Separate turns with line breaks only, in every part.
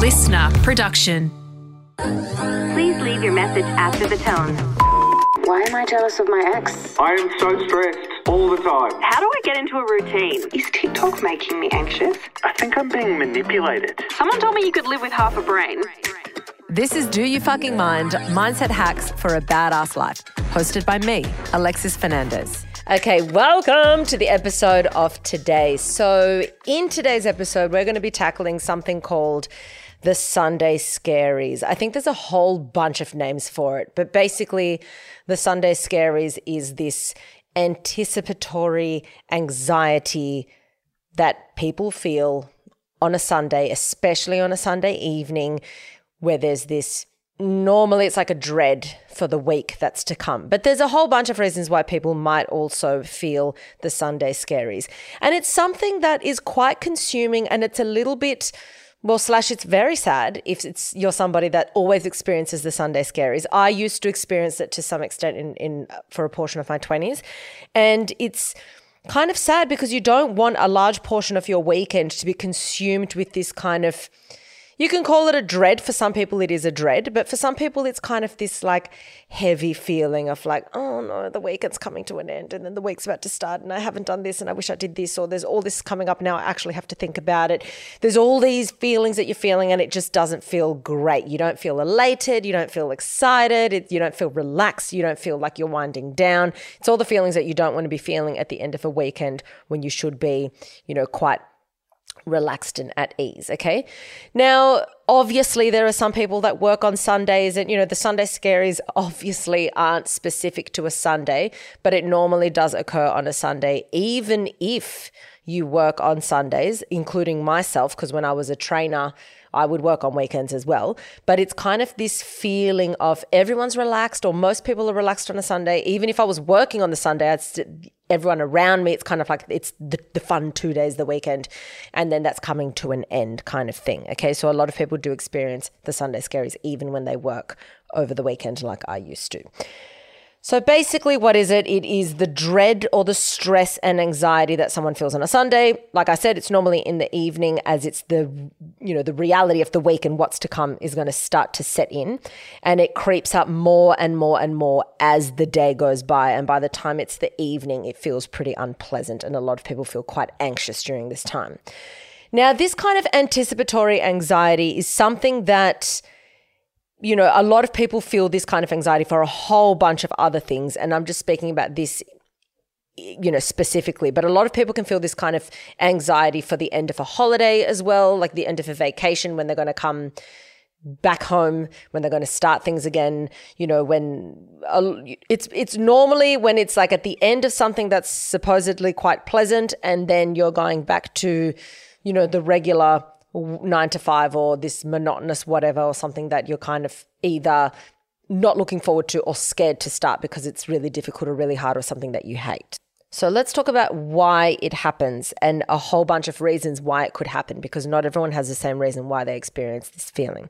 LiSTNR production.
Please leave your message after the tone.
Why am I jealous of my ex?
I am so stressed all the time.
How do I get into a routine?
Is TikTok making me anxious?
I think I'm being manipulated.
Someone told me you could live with half a brain.
This is Do You Fucking Mind Mindset Hacks for a Badass Life, hosted by me, Alexis Fernandez. Okay, welcome to the episode of today. So, in today's episode, we're going to be tackling something called the Sunday Scaries. I think there's a whole bunch of names for it, but basically, the Sunday Scaries is this anticipatory anxiety that people feel on a Sunday, especially on a Sunday evening, where there's this normally it's like a dread for the week that's to come. But there's a whole bunch of reasons why people might also feel the Sunday scaries. And it's something that is quite consuming and it's a little bit well, slash, it's very sad if it's you're somebody that always experiences the Sunday scaries. I used to experience it to some extent in, in uh, for a portion of my twenties, and it's kind of sad because you don't want a large portion of your weekend to be consumed with this kind of you can call it a dread. For some people, it is a dread, but for some people, it's kind of this like heavy feeling of like, oh no, the weekend's coming to an end and then the week's about to start and I haven't done this and I wish I did this or there's all this coming up now. I actually have to think about it. There's all these feelings that you're feeling and it just doesn't feel great. You don't feel elated. You don't feel excited. It, you don't feel relaxed. You don't feel like you're winding down. It's all the feelings that you don't want to be feeling at the end of a weekend when you should be, you know, quite relaxed and at ease. Okay. Now, obviously, there are some people that work on Sundays, and you know, the Sunday scaries obviously aren't specific to a Sunday, but it normally does occur on a Sunday, even if you work on Sundays, including myself, because when I was a trainer, I would work on weekends as well. But it's kind of this feeling of everyone's relaxed, or most people are relaxed on a Sunday. Even if I was working on the Sunday, I'd st- everyone around me. It's kind of like it's the, the fun two days, the weekend, and then that's coming to an end kind of thing. Okay. So a lot of people do experience the Sunday scaries even when they work over the weekend, like I used to. So basically, what is it? It is the dread or the stress and anxiety that someone feels on a Sunday. Like I said, it's normally in the evening as it's the, you know, the reality of the week and what's to come is going to start to set in. And it creeps up more and more and more as the day goes by. And by the time it's the evening, it feels pretty unpleasant. And a lot of people feel quite anxious during this time. Now, this kind of anticipatory anxiety is something that you know, a lot of people feel this kind of anxiety for a whole bunch of other things. And I'm just speaking about this, you know, specifically. But a lot of people can feel this kind of anxiety for the end of a holiday as well, like the end of a vacation when they're going to come back home when they're going to start things again you know when uh, it's it's normally when it's like at the end of something that's supposedly quite pleasant and then you're going back to you know the regular nine to five or this monotonous whatever or something that you're kind of either not looking forward to or scared to start because it's really difficult or really hard or something that you hate. So let's talk about why it happens and a whole bunch of reasons why it could happen because not everyone has the same reason why they experience this feeling.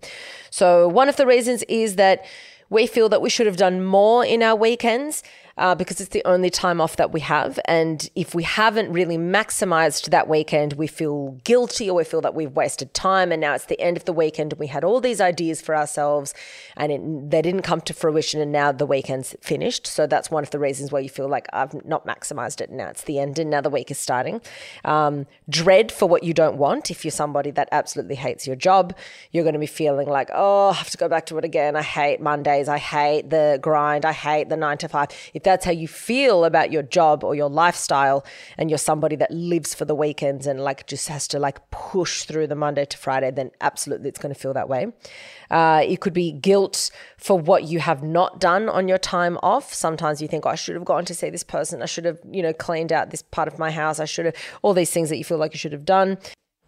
So one of the reasons is that we feel that we should have done more in our weekends uh, because it's the only time off that we have. And if we haven't really maximized that weekend, we feel guilty or we feel that we've wasted time. And now it's the end of the weekend we had all these ideas for ourselves and it, they didn't come to fruition. And now the weekend's finished. So that's one of the reasons why you feel like I've not maximized it. Now it's the end and now the week is starting. Um, dread for what you don't want. If you're somebody that absolutely hates your job, you're going to be feeling like, oh, I have to go back to it again. I hate Mondays. I hate the grind. I hate the nine to five. If that's how you feel about your job or your lifestyle and you're somebody that lives for the weekends and like just has to like push through the Monday to Friday, then absolutely it's going to feel that way. Uh, it could be guilt for what you have not done on your time off. Sometimes you think, oh, I should have gone to see this person. I should have, you know, cleaned out this part of my house. I should have, all these things that you feel like you should have done.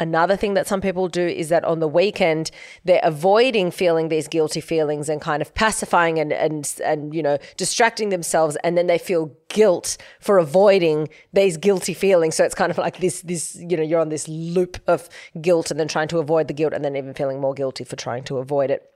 Another thing that some people do is that on the weekend they're avoiding feeling these guilty feelings and kind of pacifying and and and you know distracting themselves and then they feel guilt for avoiding these guilty feelings. So it's kind of like this this you know you're on this loop of guilt and then trying to avoid the guilt and then even feeling more guilty for trying to avoid it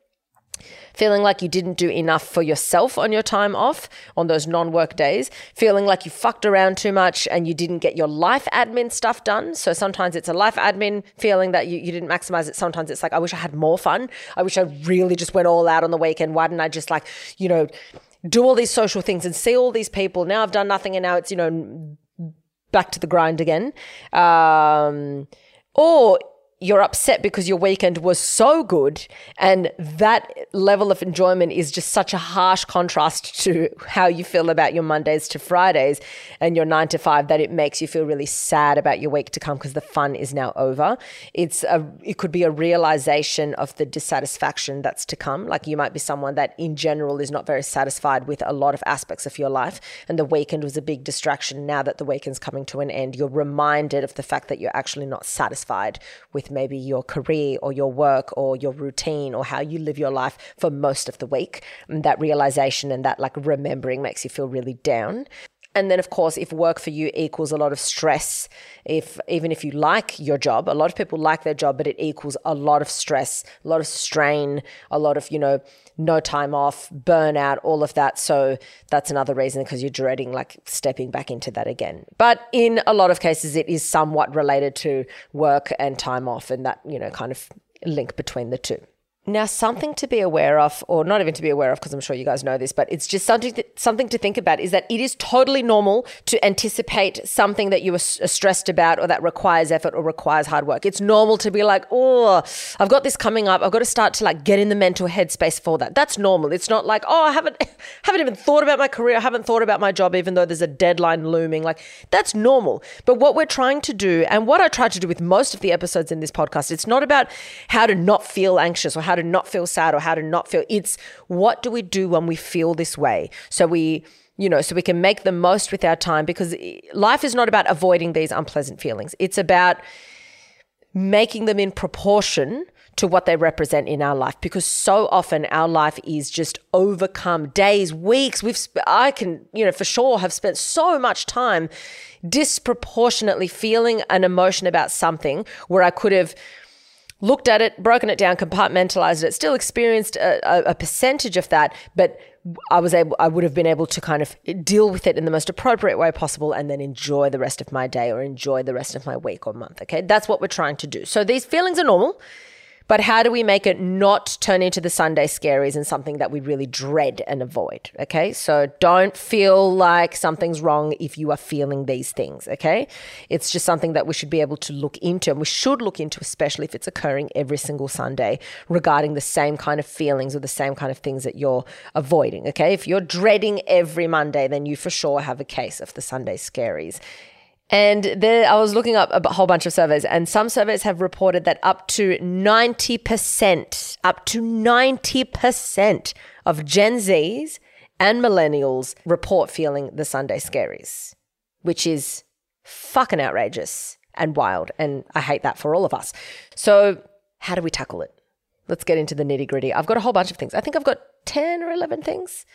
feeling like you didn't do enough for yourself on your time off on those non work days, feeling like you fucked around too much and you didn't get your life admin stuff done. So sometimes it's a life admin feeling that you, you didn't maximize it. Sometimes it's like, I wish I had more fun. I wish I really just went all out on the weekend. Why didn't I just like, you know, do all these social things and see all these people? Now I've done nothing and now it's, you know, back to the grind again. Um, or you're upset because your weekend was so good and that level of enjoyment is just such a harsh contrast to how you feel about your Mondays to Fridays and your 9 to 5 that it makes you feel really sad about your week to come because the fun is now over. It's a it could be a realization of the dissatisfaction that's to come. Like you might be someone that in general is not very satisfied with a lot of aspects of your life and the weekend was a big distraction. Now that the weekend's coming to an end you're reminded of the fact that you're actually not satisfied with with maybe your career or your work or your routine or how you live your life for most of the week. And that realization and that like remembering makes you feel really down. And then, of course, if work for you equals a lot of stress, if even if you like your job, a lot of people like their job, but it equals a lot of stress, a lot of strain, a lot of, you know, no time off, burnout, all of that. So that's another reason because you're dreading like stepping back into that again. But in a lot of cases, it is somewhat related to work and time off and that, you know, kind of link between the two. Now, something to be aware of, or not even to be aware of, because I'm sure you guys know this, but it's just something to, something to think about is that it is totally normal to anticipate something that you are stressed about or that requires effort or requires hard work. It's normal to be like, oh, I've got this coming up. I've got to start to like get in the mental headspace for that. That's normal. It's not like, oh, I haven't haven't even thought about my career. I haven't thought about my job, even though there's a deadline looming. Like that's normal. But what we're trying to do, and what I try to do with most of the episodes in this podcast, it's not about how to not feel anxious or how to not feel sad or how to not feel. It's what do we do when we feel this way? So we you know, so we can make the most with our time because life is not about avoiding these unpleasant feelings. It's about making them in proportion to what they represent in our life because so often our life is just overcome days weeks we've i can you know for sure have spent so much time disproportionately feeling an emotion about something where i could have looked at it, broken it down, compartmentalized it, still experienced a, a, percentage of that, but I was able, I would have been able to kind of deal with it in the most appropriate way possible and then enjoy the rest of my day or enjoy the rest of my week or month. Okay. That's what we're trying to do. So these feelings are normal. But how do we make it not turn into the Sunday scaries and something that we really dread and avoid? Okay. So don't feel like something's wrong if you are feeling these things. Okay. It's just something that we should be able to look into and we should look into, especially if it's occurring every single Sunday regarding the same kind of feelings or the same kind of things that you're avoiding. Okay. If you're dreading every Monday, then you for sure have a case of the Sunday scaries. And there, I was looking up a whole bunch of surveys, and some surveys have reported that up to 90%, up to 90% of Gen Zs and millennials report feeling the Sunday scaries, which is fucking outrageous and wild. And I hate that for all of us. So, how do we tackle it? Let's get into the nitty gritty. I've got a whole bunch of things. I think I've got 10 or 11 things.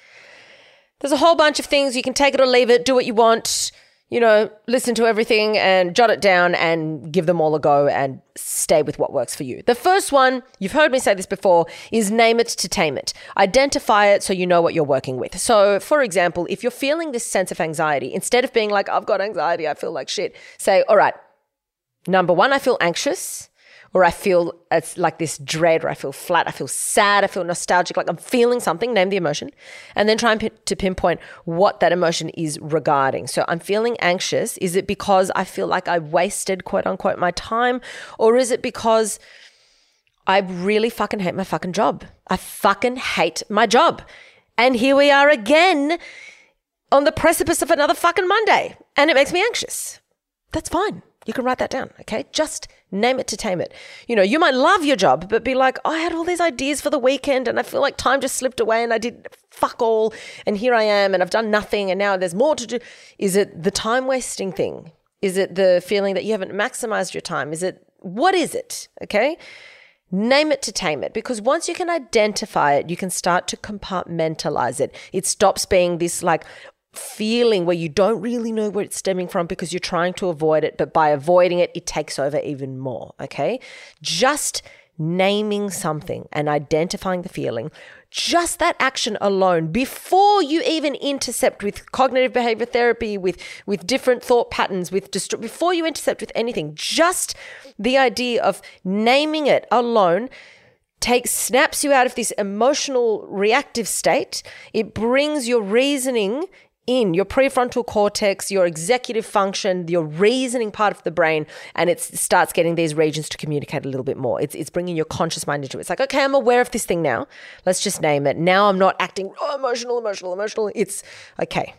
There's a whole bunch of things. You can take it or leave it, do what you want you know, listen to everything and jot it down and give them all a go and stay with what works for you. The first one, you've heard me say this before, is name it to tame it. Identify it so you know what you're working with. So, for example, if you're feeling this sense of anxiety, instead of being like, I've got anxiety, I feel like shit, say, all right, number one, I feel anxious or I feel it's like this dread, or I feel flat, I feel sad, I feel nostalgic, like I'm feeling something, name the emotion, and then try and p- to pinpoint what that emotion is regarding. So I'm feeling anxious. Is it because I feel like I wasted, quote unquote, my time? Or is it because I really fucking hate my fucking job? I fucking hate my job. And here we are again on the precipice of another fucking Monday, and it makes me anxious. That's fine. You can write that down, okay? Just name it to tame it. You know, you might love your job, but be like, oh, I had all these ideas for the weekend and I feel like time just slipped away and I did fuck all and here I am and I've done nothing and now there's more to do. Is it the time wasting thing? Is it the feeling that you haven't maximized your time? Is it, what is it? Okay? Name it to tame it because once you can identify it, you can start to compartmentalize it. It stops being this like feeling where you don't really know where it's stemming from because you're trying to avoid it, but by avoiding it, it takes over even more. Okay. Just naming something and identifying the feeling, just that action alone, before you even intercept with cognitive behavior therapy, with, with different thought patterns, with dist- before you intercept with anything, just the idea of naming it alone takes snaps you out of this emotional reactive state. It brings your reasoning in your prefrontal cortex, your executive function, your reasoning part of the brain, and it starts getting these regions to communicate a little bit more. It's, it's bringing your conscious mind into it. It's like, okay, I'm aware of this thing now. Let's just name it. Now I'm not acting oh, emotional, emotional, emotional. It's okay.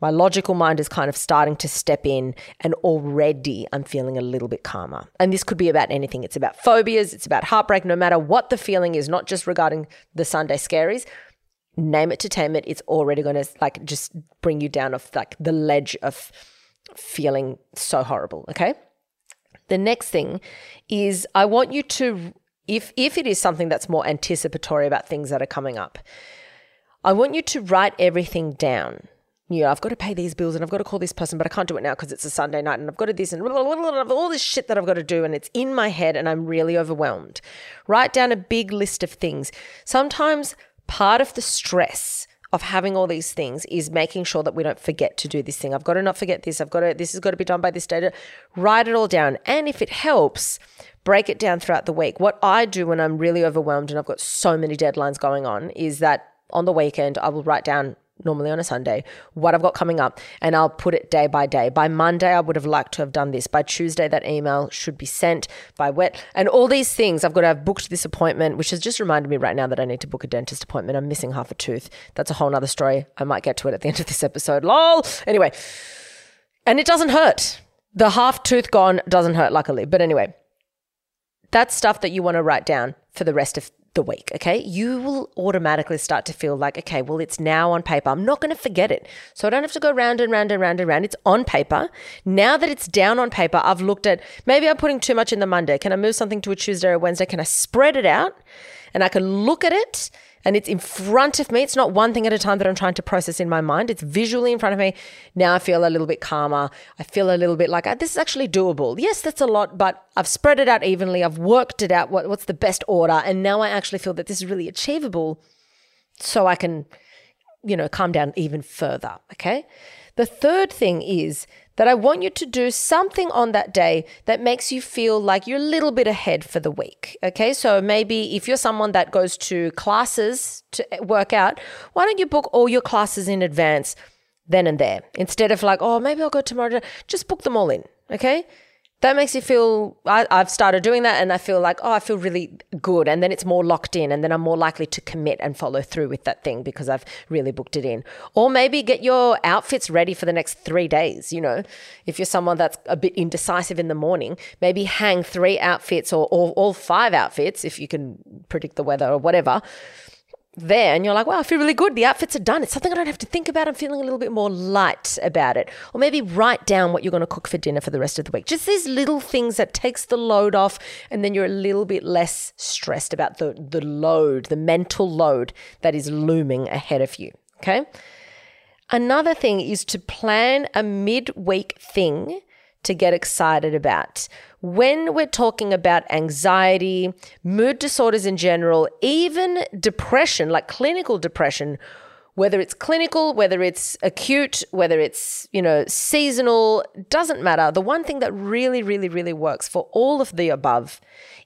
My logical mind is kind of starting to step in, and already I'm feeling a little bit calmer. And this could be about anything. It's about phobias, it's about heartbreak, no matter what the feeling is, not just regarding the Sunday scaries name it to tame it, it's already going to like just bring you down off like the ledge of feeling so horrible. Okay. The next thing is I want you to, if if it is something that's more anticipatory about things that are coming up, I want you to write everything down. You know, I've got to pay these bills and I've got to call this person, but I can't do it now because it's a Sunday night and I've got to this and blah, blah, blah, all this shit that I've got to do and it's in my head and I'm really overwhelmed. Write down a big list of things. Sometimes part of the stress of having all these things is making sure that we don't forget to do this thing. I've got to not forget this. I've got to, this has got to be done by this date. Write it all down. And if it helps, break it down throughout the week. What I do when I'm really overwhelmed and I've got so many deadlines going on is that on the weekend, I will write down normally on a Sunday, what I've got coming up, and I'll put it day by day. By Monday, I would have liked to have done this. By Tuesday, that email should be sent by wet. And all these things, I've got to have booked this appointment, which has just reminded me right now that I need to book a dentist appointment. I'm missing half a tooth. That's a whole nother story. I might get to it at the end of this episode. Lol. Anyway, and it doesn't hurt. The half tooth gone doesn't hurt, luckily. But anyway, that's stuff that you want to write down for the rest of the week, okay, you will automatically start to feel like, okay, well, it's now on paper. I'm not going to forget it. So I don't have to go round and round and round and round. It's on paper. Now that it's down on paper, I've looked at maybe I'm putting too much in the Monday. Can I move something to a Tuesday or Wednesday? Can I spread it out? And I can look at it and it's in front of me. It's not one thing at a time that I'm trying to process in my mind. It's visually in front of me. Now I feel a little bit calmer. I feel a little bit like ah, this is actually doable. Yes, that's a lot, but I've spread it out evenly. I've worked it out. What, what's the best order? And now I actually feel that this is really achievable. So I can, you know, calm down even further. Okay. The third thing is that I want you to do something on that day that makes you feel like you're a little bit ahead for the week. Okay, so maybe if you're someone that goes to classes to work out, why don't you book all your classes in advance then and there instead of like, oh, maybe I'll go tomorrow? Just book them all in. Okay, that makes you feel I, have started doing that and i feel like oh i feel really good. And then it's more locked in and then i'm more likely to commit and follow through with that thing because i've really booked it in. Or maybe get your outfits ready for the next three days you know. If you're someone that's a bit indecisive in the morning maybe hang three outfits or, or all five outfits if you can predict the weather or whatever there and you're like, wow, I feel really good. The outfits are done. It's something I don't have to think about. I'm feeling a little bit more light about it. Or maybe write down what you're going to cook for dinner for the rest of the week. Just these little things that takes the load off and then you're a little bit less stressed about the, the load, the mental load that is looming ahead of you. Okay. Another thing is to plan a midweek thing to get excited about. When we're talking about anxiety, mood disorders in general, even depression, like clinical depression, whether it's clinical, whether it's acute, whether it's, you know, seasonal, doesn't matter. The one thing that really, really, really works for all of the above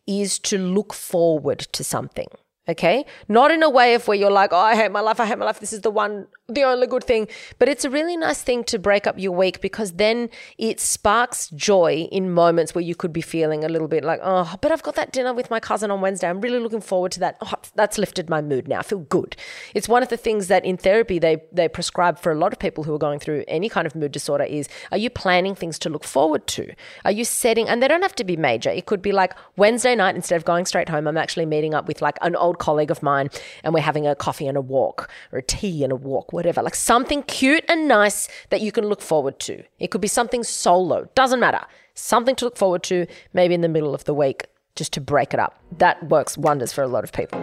is to look forward to something. Okay. Not in a way of where you're like, oh, I hate my life. I hate my life. This is the one, the only good thing. But it's a really nice thing to break up your week because then it sparks joy in moments where you could be feeling a little bit like, oh, but I've got that dinner with my cousin on Wednesday. I'm really looking forward to that. Oh, that's lifted my mood now. I feel good. It's one of the things that in therapy they, they prescribe for a lot of people who are going through any kind of mood disorder is are you planning things to look forward to? Are you setting, and they don't have to be major. It could be like Wednesday night, instead of going straight home, I'm actually meeting up with like an old colleague of mine and we're having a coffee and a walk or a tea and a walk, whatever, like something cute and nice that you can look forward to. It could be something solo, doesn't matter. Something to look forward to, maybe in the middle of the week, just to break it up. That works wonders for a lot of people.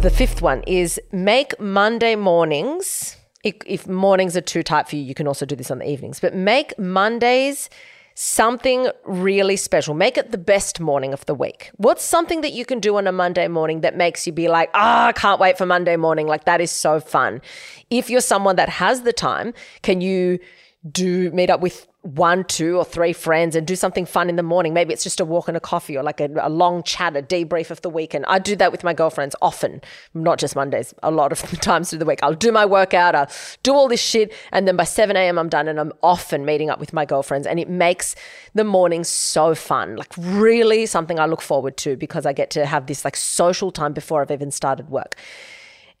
The fifth one is make Monday mornings. If, mornings are too tight for you, you can also do this on the evenings, but make Mondays something really special. Make it the best morning of the week. What's something that you can do on a Monday morning that makes you be like, ah, I can't wait for Monday morning? Like, that is so fun. If you're someone that has the time, can you do meet up with one, two, or three friends and do something fun in the morning. Maybe it's just a walk and a coffee or like a, a, long chat, a debrief of the weekend. I do that with my girlfriends often, not just Mondays, a lot of times through the week. I'll do my workout, I'll do all this shit, and then by 7 a.m. I'm done and I'm often meeting up with my girlfriends. And it makes the morning so fun. Like, really something I look forward to because I get to have this like social time before I've even started work.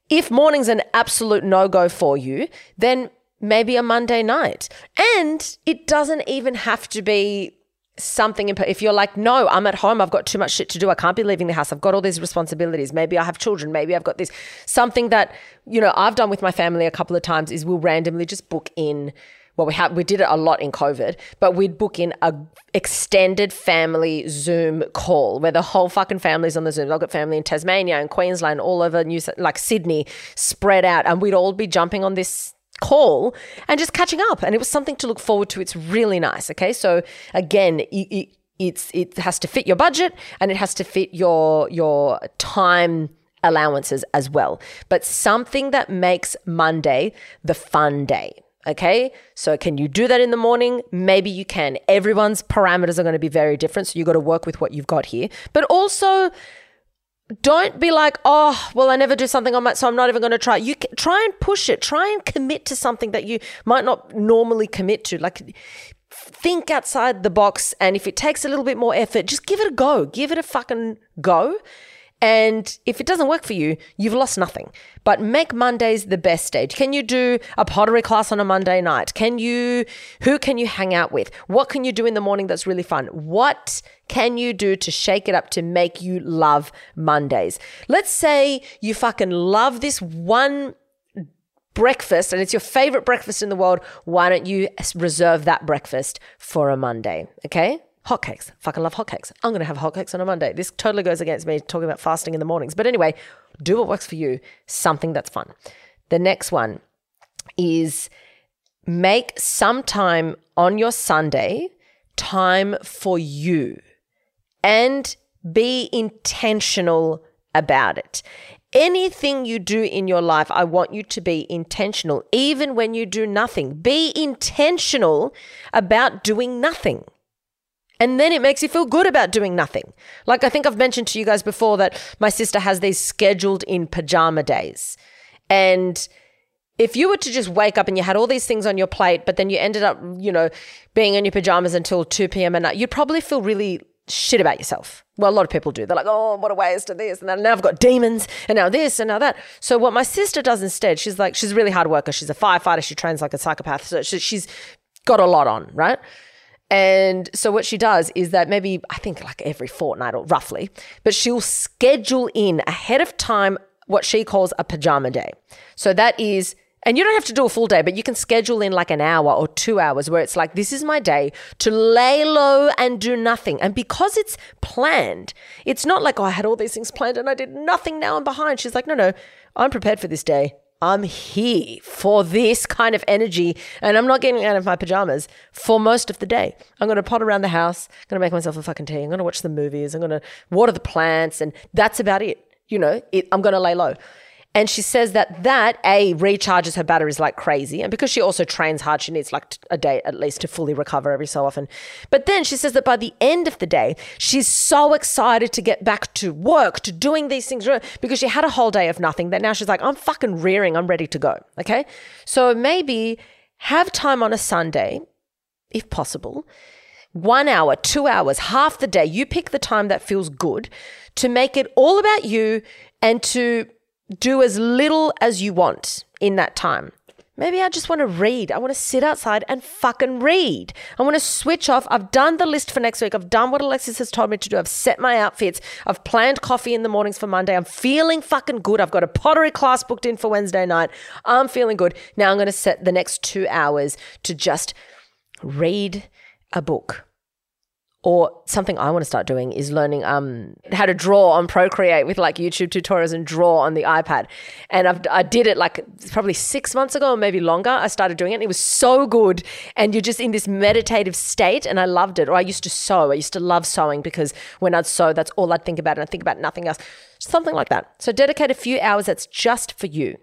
If morning's an absolute no go for you, then maybe a Monday night. And it doesn't even have to be something imp- if you're like no i'm at home i've got too much shit to do i can't be leaving the house i've got all these responsibilities maybe i have children maybe i've got this something that you know i've done with my family a couple of times is we'll randomly just book in well we have we did it a lot in covid but we'd book in a extended family zoom call where the whole fucking family's on the zoom i've got family in tasmania and queensland all over new like sydney spread out and we'd all be jumping on this call and just catching up. And it was something to look forward to. It's really nice. Okay. So again, it, it's, it has to fit your budget and it has to fit your, your time allowances as well. But something that makes Monday the fun day. Okay. So can you do that in the morning? Maybe you can. Everyone's parameters are going to be very different. So you've got to work with what you've got here. But also, don't be like, oh, well, I never do something on my, so I'm not even going to try. You try and push it. Try and commit to something that you might not normally commit to. Like, think outside the box. And if it takes a little bit more effort, just give it a go. Give it a fucking go. And if it doesn't work for you, you've lost nothing. But make Mondays the best stage. Can you do a pottery class on a Monday night? Can you, who can you hang out with? What can you do in the morning that's really fun? What can you do to shake it up to make you love Mondays? Let's say you fucking love this one breakfast and it's your favorite breakfast in the world. Why don't you reserve that breakfast for a Monday? Okay hotcakes. Fucking love hotcakes. I'm going to have hotcakes on a Monday. This totally goes against me talking about fasting in the mornings. But anyway, do what works for you, something that's fun. The next one is make some time on your Sunday time for you and be intentional about it. Anything you do in your life, I want you to be intentional, even when you do nothing. Be intentional about doing nothing. And then it makes you feel good about doing nothing. Like I think I've mentioned to you guys before that my sister has these scheduled in pajama days. And if you were to just wake up and you had all these things on your plate, but then you ended up, you know, being in your pajamas until 2 p.m. at night, you'd probably feel really shit about yourself. Well, a lot of people do. They're like, oh, what a waste of this. And now I've got demons and now this and now that. So what my sister does instead, she's like, she's a really hard worker. She's a firefighter. She trains like a psychopath. So she's got a lot on, right? And so what she does is that maybe I think like every fortnight or roughly, but she'll schedule in ahead of time what she calls a pajama day. So that is and you don't have to do a full day, but you can schedule in like an hour or two hours where it's like, this is my day to lay low and do nothing. And because it's planned, it's not like, oh, I had all these things planned and I did nothing. Now I'm behind. She's like, no, no, I'm prepared for this day. I'm here for this kind of energy and I'm not getting out of my pajamas for most of the day. I'm going to pot around the house, I'm going to make myself a fucking tea, I'm going to watch the movies, I'm going to water the plants, and that's about it. You know, it, I'm going to lay low. And she says that that A recharges her batteries like crazy. And because she also trains hard, she needs like a day at least to fully recover every so often. But then she says that by the end of the day, she's so excited to get back to work, to doing these things uh, because she had a whole day of nothing that now she's like, I'm fucking rearing, I'm ready to go. Okay. So maybe have time on a Sunday, if possible one hour, two hours, half the day. You pick the time that feels good to make it all about you and to do as little as you want in that time. Maybe I just want to read. I want to sit outside and fucking read. I want to switch off. I've done the list for next week. I've done what Alexis has told me to do. I've set my outfits. I've planned coffee in the mornings for Monday. I'm feeling fucking good. I've got a pottery class booked in for Wednesday night. I'm feeling good. Now I'm going to set the next two hours to just read a book Or something I want to start doing is learning um, how to draw on Procreate with like YouTube tutorials and draw on the iPad. And I've, I did it like probably six months ago or maybe longer. I started doing it. And it was so good. And you're just in this meditative state. And I loved it. Or I used to sew. I used to love sewing because when I'd sew, that's all I'd think about. And I'd think about nothing else. Something like that. So dedicate a few hours that's just for you.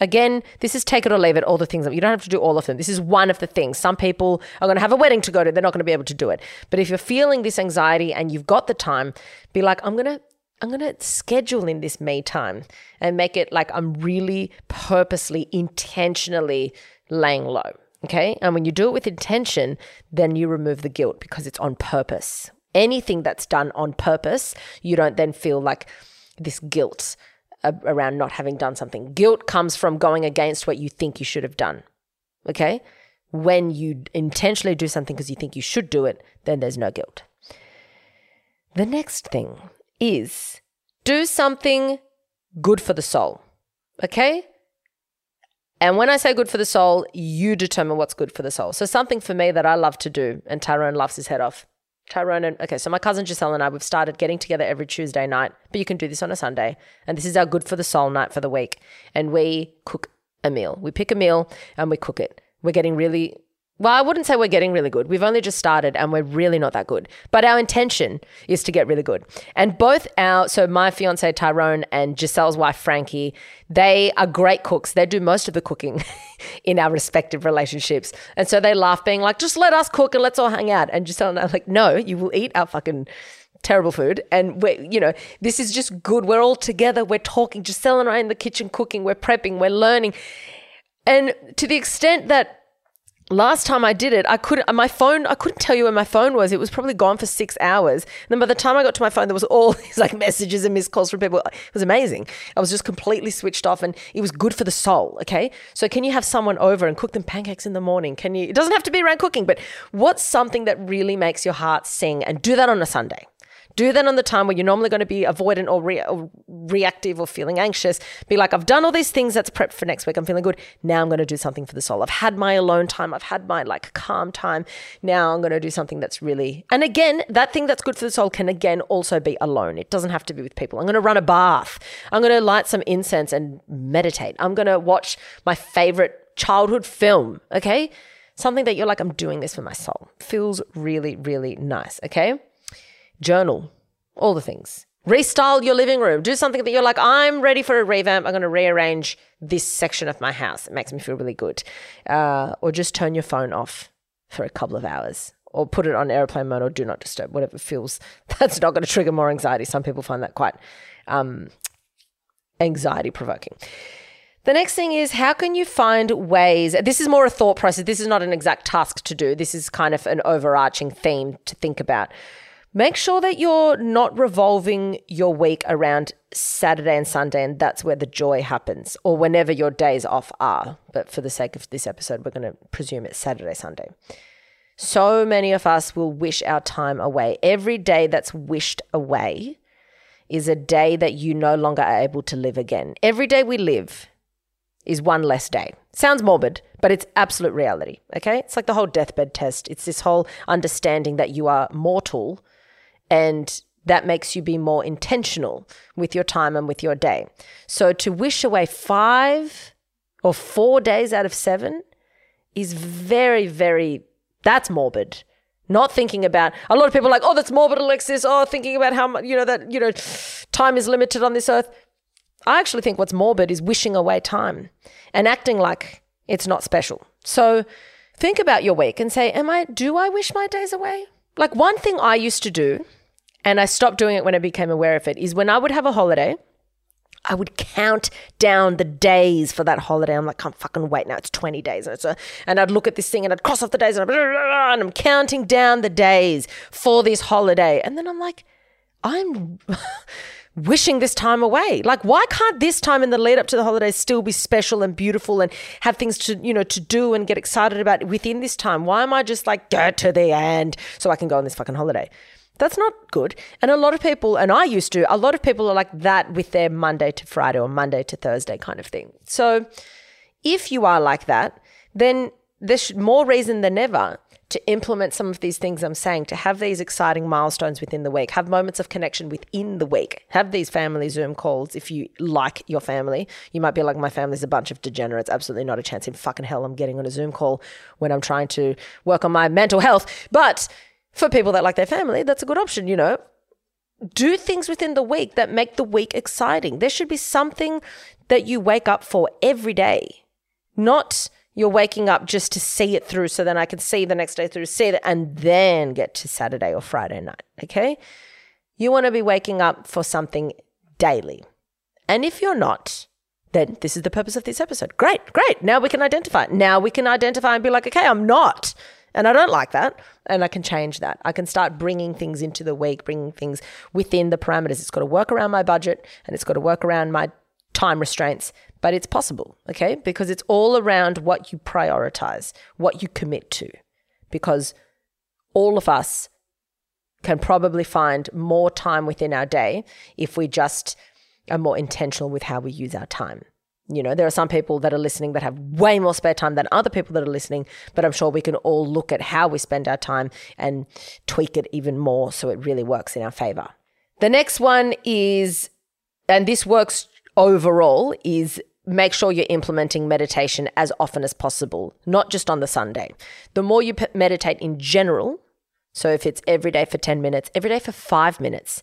Again, this is take it or leave it, all the things. You don't have to do all of them. This is one of the things. Some people are going to have a wedding to go to, they're not going to be able to do it. But if you're feeling this anxiety and you've got the time, be like, I'm going to. I'm going to schedule in this me time and make it like I'm really purposely, intentionally laying low. Okay. And when you do it with intention, then you remove the guilt because it's on purpose. Anything that's done on purpose, you don't then feel like this guilt around not having done something. Guilt comes from going against what you think you should have done. Okay? When you intentionally do something because you think you should do it, then there's no guilt. The next thing is do something good for the soul. Okay? And when I say good for the soul, you determine what's good for the soul. So something for me that I love to do, and Tyrone laughs his head off, Tyrone and okay, so my cousin Giselle and I we've started getting together every Tuesday night, but you can do this on a Sunday. And this is our good for the soul night for the week. And we cook a meal. We pick a meal and we cook it. We're getting really well, I wouldn't say we're getting really good. We've only just started and we're really not that good. But our intention is to get really good. And both our, so my fiance Tyrone and Giselle's wife Frankie, they are great cooks. They do most of the cooking in our respective relationships. And so they laugh, being like, just let us cook and let's all hang out. And Giselle and I are like, no, you will eat our fucking terrible food. And we're, you know, this is just good. We're all together. We're talking. Giselle and I in the kitchen cooking. We're prepping. We're learning. And to the extent that last time I did it, I couldn't, uh, my phone, I couldn't tell you where my phone was. It was probably gone for six hours. And then by the time I got to my phone, there was all these like messages and missed calls from people. It was amazing. I was just completely switched off and it was good for the soul. Okay. So can you have someone over and cook them pancakes in the morning? Can you, it doesn't have to be around cooking, but what's something that really makes your heart sing and do that on a Sunday? Do that on the time where you're normally going to be avoidant or, re- or, reactive or feeling anxious. Be like, I've done all these things that's prepped for next week. I'm feeling good. Now I'm going to do something for the soul. I've had my alone time. I've had my like calm time. Now I'm going to do something that's really, and again, that thing that's good for the soul can again also be alone. It doesn't have to be with people. I'm going to run a bath. I'm going to light some incense and meditate. I'm going to watch my favorite childhood film. Okay. Something that you're like, I'm doing this for my soul. Feels really, really nice. Okay journal, all the things. Restyle your living room. Do something that you're like, I'm ready for a revamp. I'm going to rearrange this section of my house. It makes me feel really good. Uh, or just turn your phone off for a couple of hours or put it on airplane mode or do not disturb, whatever feels. That's not going to trigger more anxiety. Some people find that quite um, anxiety provoking. The next thing is how can you find ways? This is more a thought process. This is not an exact task to do. This is kind of an overarching theme to think about make sure that you're not revolving your week around Saturday and Sunday, and that's where the joy happens, or whenever your days off are. But for the sake of this episode, we're going to presume it's Saturday, Sunday. So many of us will wish our time away. Every day that's wished away is a day that you no longer are able to live again. Every day we live is one less day. Sounds morbid, but it's absolute reality. Okay. It's like the whole deathbed test. It's this whole understanding that you are mortal and that makes you be more intentional with your time and with your day. So to wish away five or four days out of seven is very, very, that's morbid. Not thinking about, a lot of people like, oh, that's morbid, Alexis. Oh, thinking about how much, you know, that, you know, time is limited on this earth. I actually think what's morbid is wishing away time and acting like it's not special. So think about your week and say, am I, do I wish my days away? Like one thing I used to do and I stopped doing it when I became aware of it, is when I would have a holiday, I would count down the days for that holiday. I'm like, can't fucking wait now. It's 20 days. And, it's a, and I'd look at this thing and I'd cross off the days and, and I'm counting down the days for this holiday. And then I'm like, I'm wishing this time away. Like, why can't this time in the lead up to the holidays still be special and beautiful and have things to, you know, to do and get excited about within this time? Why am I just like, get to the end so I can go on this fucking holiday? That's not good. And a lot of people, and I used to, a lot of people are like that with their Monday to Friday or Monday to Thursday kind of thing. So if you are like that, then there's more reason than ever to implement some of these things I'm saying, to have these exciting milestones within the week, have moments of connection within the week, have these family Zoom calls if you like your family. You might be like, my family's a bunch of degenerates. Absolutely not a chance in fucking hell I'm getting on a Zoom call when I'm trying to work on my mental health. But for people that like their family, that's a good option, you know. Do things within the week that make the week exciting. There should be something that you wake up for every day, not you're waking up just to see it through so then I can see the next day through, see it, and then get to Saturday or Friday night. Okay. You want to be waking up for something daily. And if you're not, then this is the purpose of this episode. Great, great. Now we can identify. Now we can identify and be like, okay, I'm not. And I don't like that. And I can change that. I can start bringing things into the week, bringing things within the parameters. It's got to work around my budget and it's got to work around my time restraints, but it's possible, okay? Because it's all around what you prioritize, what you commit to. Because all of us can probably find more time within our day if we just are more intentional with how we use our time. You know, there are some people that are listening that have way more spare time than other people that are listening, but I'm sure we can all look at how we spend our time and tweak it even more so it really works in our favor. The next one is, and this works overall, is make sure you're implementing meditation as often as possible, not just on the Sunday. The more you meditate in general, so if it's every day for 10 minutes, every day for five minutes,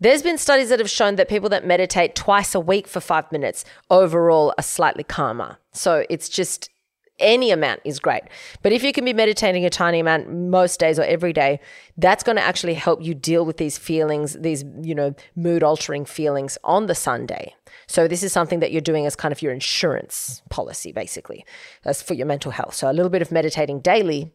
there's been studies that have shown that people that meditate twice a week for five minutes overall are slightly calmer. So it's just any amount is great. But if you can be meditating a tiny amount most days or every day, that's going to actually help you deal with these feelings, these, you know, mood altering feelings on the Sunday. So this is something that you're doing as kind of your insurance policy, basically, as for your mental health. So a little bit of meditating daily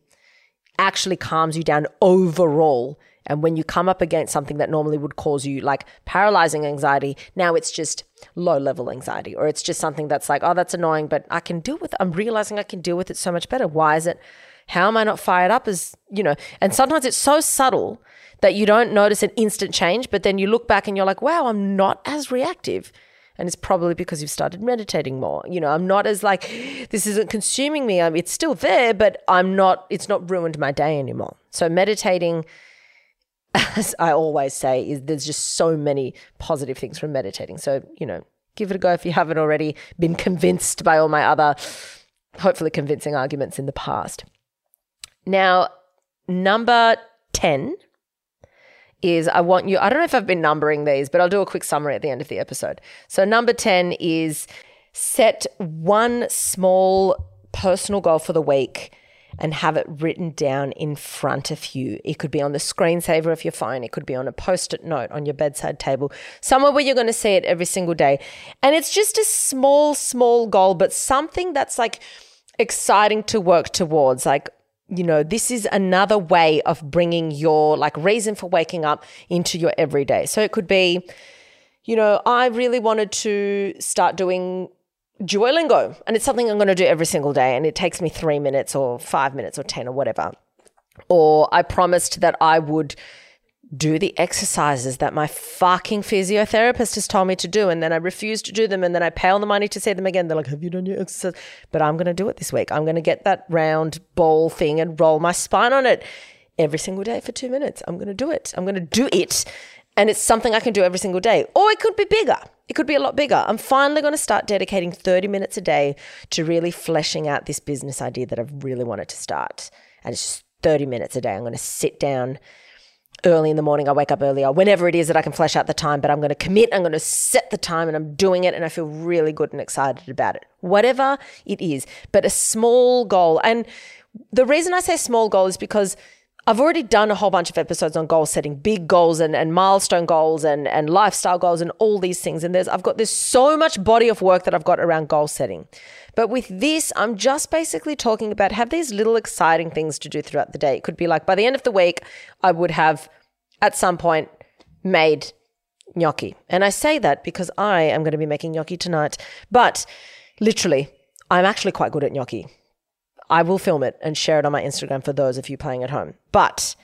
actually calms you down overall. And when you come up against something that normally would cause you like paralyzing anxiety, now it's just low level anxiety, or it's just something that's like, oh, that's annoying, but I can deal with it. I'm realizing I can deal with it so much better. Why is it? How am I not fired up as, you know, and sometimes it's so subtle that you don't notice an instant change, but then you look back and you're like, wow, I'm not as reactive. And it's probably because you've started meditating more. You know, I'm not as like, this isn't consuming me. I'm, it's still there, but I'm not, it's not ruined my day anymore. So meditating, as I always say, is there's just so many positive things from meditating. So, you know, give it a go if you haven't already been convinced by all my other, hopefully convincing arguments in the past. Now, number 10 is I want you, I don't know if I've been numbering these, but I'll do a quick summary at the end of the episode. So, number 10 is set one small personal goal for the week and have it written down in front of you. It could be on the screensaver of your phone, it could be on a post it note on your bedside table, somewhere where you're going to see it every single day. And it's just a small, small goal, but something that's like exciting to work towards. Like, you know, this is another way of bringing your like reason for waking up into your everyday. So it could be, you know, I really wanted to start doing Duolingo, and it's something I'm going to do every single day, and it takes me three minutes or five minutes or 10 or whatever. Or I promised that I would do the exercises that my fucking physiotherapist has told me to do. And then I refuse to do them. And then I pay all the money to see them again. They're like, Have you done your exercise? But I'm going to do it this week. I'm going to get that round ball thing and roll my spine on it every single day for two minutes. I'm going to do it. I'm going to do it. And it's something I can do every single day. Or it could be bigger. It could be a lot bigger. I'm finally going to start dedicating 30 minutes a day to really fleshing out this business idea that I've really wanted to start. And it's just 30 minutes a day. I'm going to sit down early in the morning. I wake up earlier, whenever it is that I can flesh out the time, but I'm going to commit. I'm going to set the time and I'm doing it and I feel really good and excited about it. Whatever it is, but a small goal. And the reason I say small goal is because I've already done a whole bunch of episodes on goal setting, big goals and, and milestone goals and, and lifestyle goals and all these things. And there's I've got there's so much body of work that I've got around goal setting. But with this, I'm just basically talking about have these little exciting things to do throughout the day. It could be like by the end of the week, I would have at some point made gnocchi. And I say that because I am going to be making gnocchi tonight. But literally, I'm actually quite good at gnocchi. I will film it and share it on my Instagram for those of you playing at home. But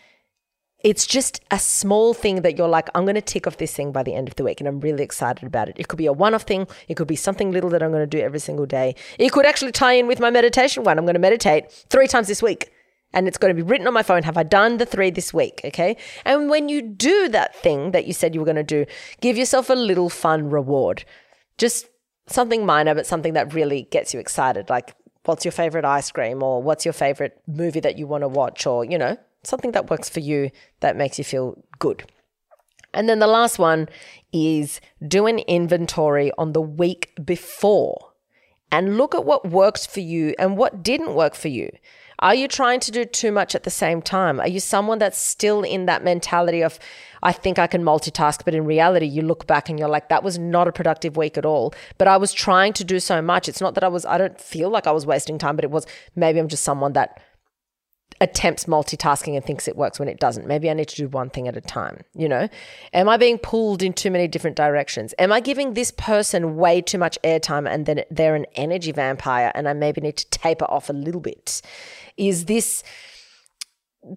it's just a small thing that you're like, I'm going to tick off this thing by the end of the week. And I'm really excited about it. It could be a one off thing. It could be something little that I'm going to do every single day. It could actually tie in with my meditation one. I'm going to meditate three times this week. And it's going to be written on my phone. Have I done the three this week? Okay. And when you do that thing that you said you were going to do, give yourself a little fun reward. Just something minor, but something that really gets you excited. Like, what's your favorite ice cream? Or what's your favorite movie that you want to watch? Or, you know, something that works for you that makes you feel good. And then the last one is do an inventory on the week before and look at what worked for you and what didn't work for you. Are you trying to do too much at the same time? Are you someone that's still in that mentality of, I think I can multitask, but in reality, you look back and you're like, that was not a productive week at all. But I was trying to do so much. It's not that I was, I don't feel like I was wasting time, but it was maybe I'm just someone that attempts multitasking and thinks it works when it doesn't. Maybe I need to do one thing at a time, you know? Am I being pulled in too many different directions? Am I giving this person way too much airtime and then they're an energy vampire and I maybe need to taper off a little bit? Is this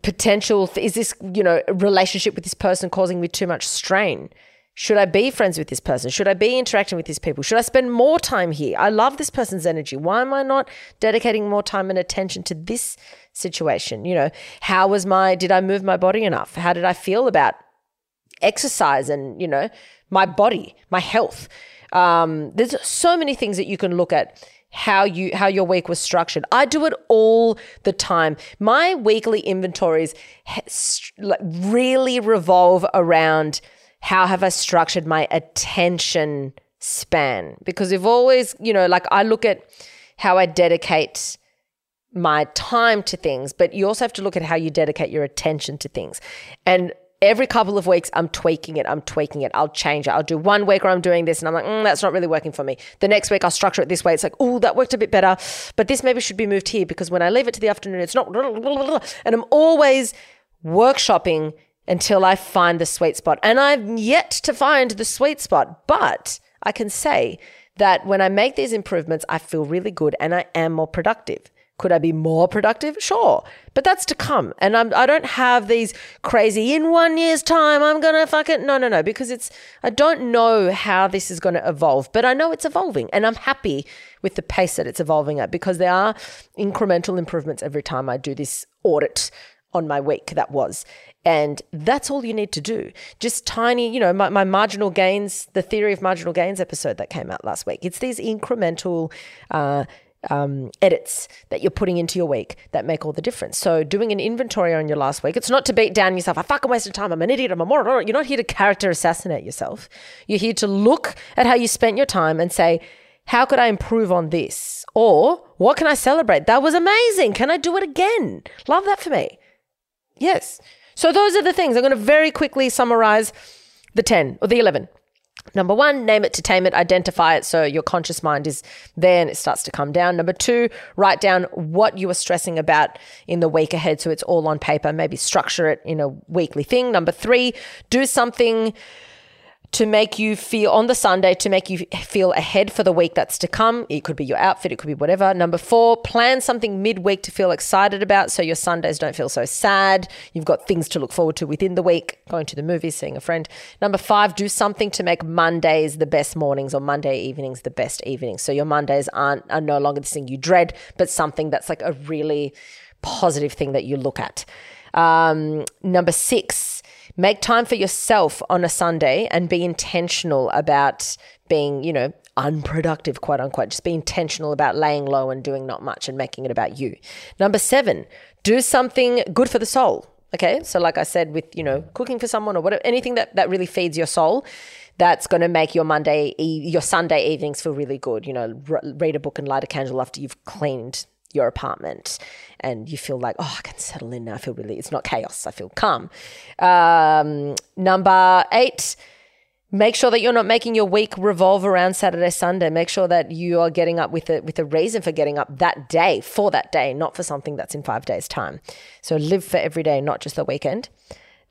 potential is this, you know, relationship with this person causing me too much strain? Should I be friends with this person? Should I be interacting with these people? Should I spend more time here? I love this person's energy. Why am I not dedicating more time and attention to this situation? You know, how was my, did I move my body enough? How did I feel about exercise and, you know, my body, my health? Um, there's so many things that you can look at how you how your week was structured. I do it all the time. My weekly inventories really revolve around how have I structured my attention span? Because we've always, you know, like I look at how I dedicate my time to things, but you also have to look at how you dedicate your attention to things. And every couple of weeks, I'm tweaking it. I'm tweaking it. I'll change it. I'll do one week where I'm doing this and I'm like, mm, that's not really working for me. The next week, I'll structure it this way. It's like, oh, that worked a bit better, but this maybe should be moved here because when I leave it to the afternoon, it's not. And I'm always workshopping until I find the sweet spot. And I've yet to find the sweet spot, but I can say that when I make these improvements, I feel really good and I am more productive. Could I be more productive? Sure. But that's to come. And I'm, I don't have these crazy, in one year's time, I'm going to fuck it. No, no, no, because it's, I don't know how this is going to evolve, but I know it's evolving and I'm happy with the pace that it's evolving at because there are incremental improvements every time I do this audit on my week that was. And that's all you need to do. Just tiny, you know, my, my, marginal gains, the theory of marginal gains episode that came out last week. It's these incremental uh, um, edits that you're putting into your week that make all the difference. So, doing an inventory on your last week, it's not to beat down yourself. I fucking wasted time. I'm an idiot. I'm a moron. You're not here to character assassinate yourself. You're here to look at how you spent your time and say, how could I improve on this? Or what can I celebrate? That was amazing. Can I do it again? Love that for me. Yes. So those are the things. I'm going to very quickly summarize the 10 or the 11. Number one, name it to tame it, identify it so your conscious mind is there and it starts to come down. Number two, write down what you are stressing about in the week ahead so it's all on paper. Maybe structure it in a weekly thing. Number three, do something to make you feel on the Sunday to make you feel ahead for the week that's to come. It could be your outfit, it could be whatever. Number four, plan something midweek to feel excited about so your Sundays don't feel so sad. You've got things to look forward to within the week, going to the movies, seeing a friend. Number five, do something to make Mondays the best mornings or Monday evenings the best evenings. So your Mondays aren't are no longer the thing you dread, but something that's like a really positive thing that you look at. Um, number six, make time for yourself on a Sunday and be intentional about being, you know, unproductive, quote unquote. Just be intentional about laying low and doing not much and making it about you. Number seven, do something good for the soul. Okay. So, like I said, with, you know, cooking for someone or whatever, anything that, that really feeds your soul that's going to make your Monday, your Sunday evenings feel really good. You know, read a book and light a candle after you've cleaned your apartment and you feel like, oh, I can settle in now. I feel really, it's not chaos. I feel calm. Um, number eight, make sure that you're not making your week revolve around Saturday, Sunday. Make sure that you are getting up with a, with a reason for getting up that day, for that day, not for something that's in five days' time. So live for every day, not just the weekend.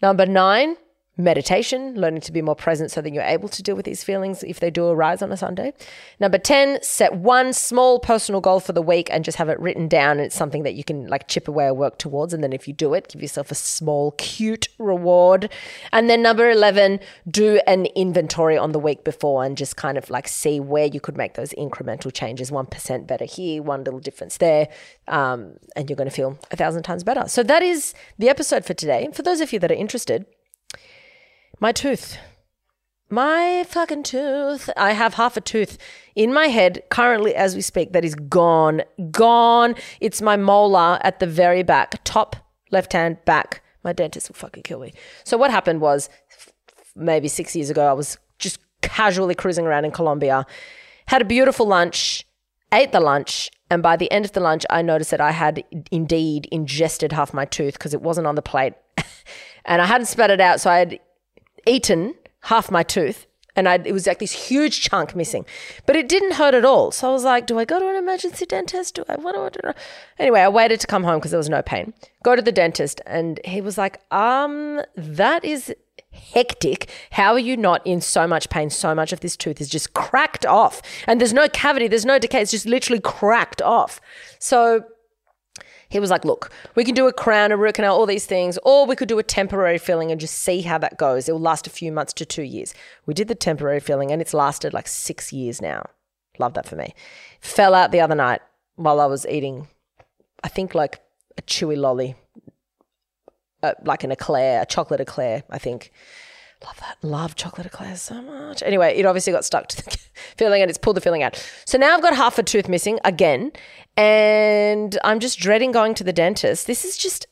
Number nine, meditation, learning to be more present so that you're able to deal with these feelings if they do arise on a Sunday. Number 10, set one small personal goal for the week and just have it written down. It's something that you can like chip away or work towards. And then if you do it, give yourself a small, cute reward. And then number 11, do an inventory on the week before and just kind of like see where you could make those incremental changes 1% better here, one little difference there. Um, and you're going to feel a thousand times better. So that is the episode for today. For those of you that are interested, my tooth. My fucking tooth. I have half a tooth in my head currently as we speak that is gone. Gone. It's my molar at the very back, top left hand back. My dentist will fucking kill me. So, what happened was maybe six years ago, I was just casually cruising around in Colombia, had a beautiful lunch, ate the lunch, and by the end of the lunch, I noticed that I had indeed ingested half my tooth because it wasn't on the plate. and I hadn't spat it out. So I had eaten half my tooth and I, it was like this huge chunk missing, but it didn't hurt at all. So I was like, do I go to an emergency dentist? Do I, what do I do? Anyway, I waited to come home because there was no pain. Go to the dentist and he was like, um, that is hectic. How are you not in so much pain? So much of this tooth is just cracked off and there's no cavity, there's no decay. It's just literally cracked off. So he was like, look, we can do a crown, a root canal, all these things, or we could do a temporary filling and just see how that goes. It will last a few months to two years. We did the temporary filling and it's lasted like six years now. Love that for me. Fell out the other night while I was eating, I think like a chewy lolly, uh, like an eclair, a chocolate eclair, I think. Love that. Love chocolate eclairs so much. Anyway, it obviously got stuck to the filling and it's pulled the filling out. So now I've got half a tooth missing again. And I'm just dreading going to the dentist. This is just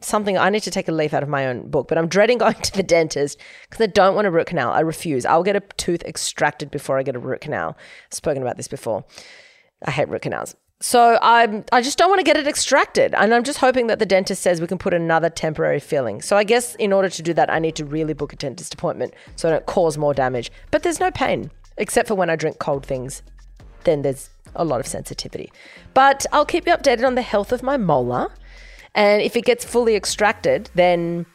something I need to take a leaf out of my own book, but I'm dreading going to the dentist because I don't want a root canal. I refuse. I'll get a tooth extracted before I get a root canal. I've spoken about this before. I hate root canals. So I'm I just don't want to get it extracted. And I'm just hoping that the dentist says we can put another temporary filling. So I guess in order to do that I need to really book a dentist appointment so I don't cause more damage. But there's no pain except for when I drink cold things. Then there's a lot of sensitivity. But I'll keep you updated on the health of my molar. And if it gets fully extracted, then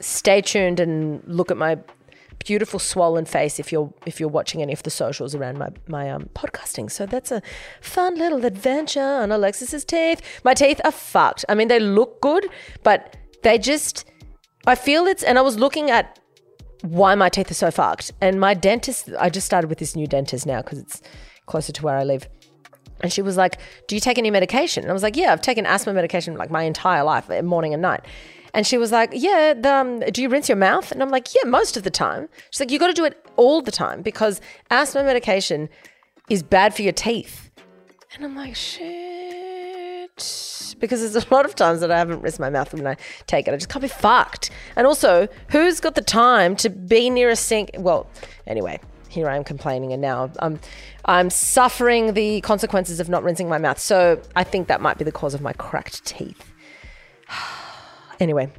stay tuned and look at my beautiful swollen face if you're if you're watching any of the socials around my my um, podcasting. So that's a fun little adventure on Alexis's teeth. My teeth are fucked. I mean, they look good, but they just I feel it's and I was looking at why my teeth are so fucked. And my dentist, I just started with this new dentist now because it's closer to where I live. And she was like, Do you take any medication? And I was like, Yeah, I've taken asthma medication like my entire life, eh, morning and night. And she was like, Yeah, the, um, do you rinse your mouth? And I'm like, Yeah, most of the time. She's like, You got to do it all the time because asthma medication is bad for your teeth. And I'm like, Shit. Because there's a lot of times that I haven't rinsed my mouth when I take it. I just can't be fucked. And also, who's got the time to be near a sink? Well, anyway, here I am complaining, and now I'm, I'm suffering the consequences of not rinsing my mouth. So I think that might be the cause of my cracked teeth. anyway,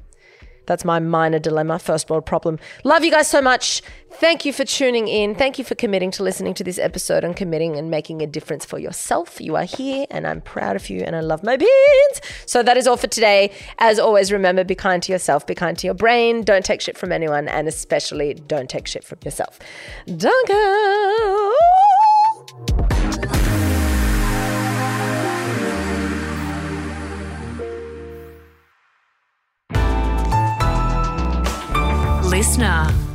that's my minor dilemma, first world problem. Love you guys so much. Thank you for tuning in. Thank you for committing to listening to this episode and committing and making a difference for yourself. You are here and I'm proud of you and I love my beans. So that is all for today. As always, remember be kind to yourself, be kind to your brain. Don't take shit from anyone and especially don't take shit from yourself. Danke.
LiSTNR.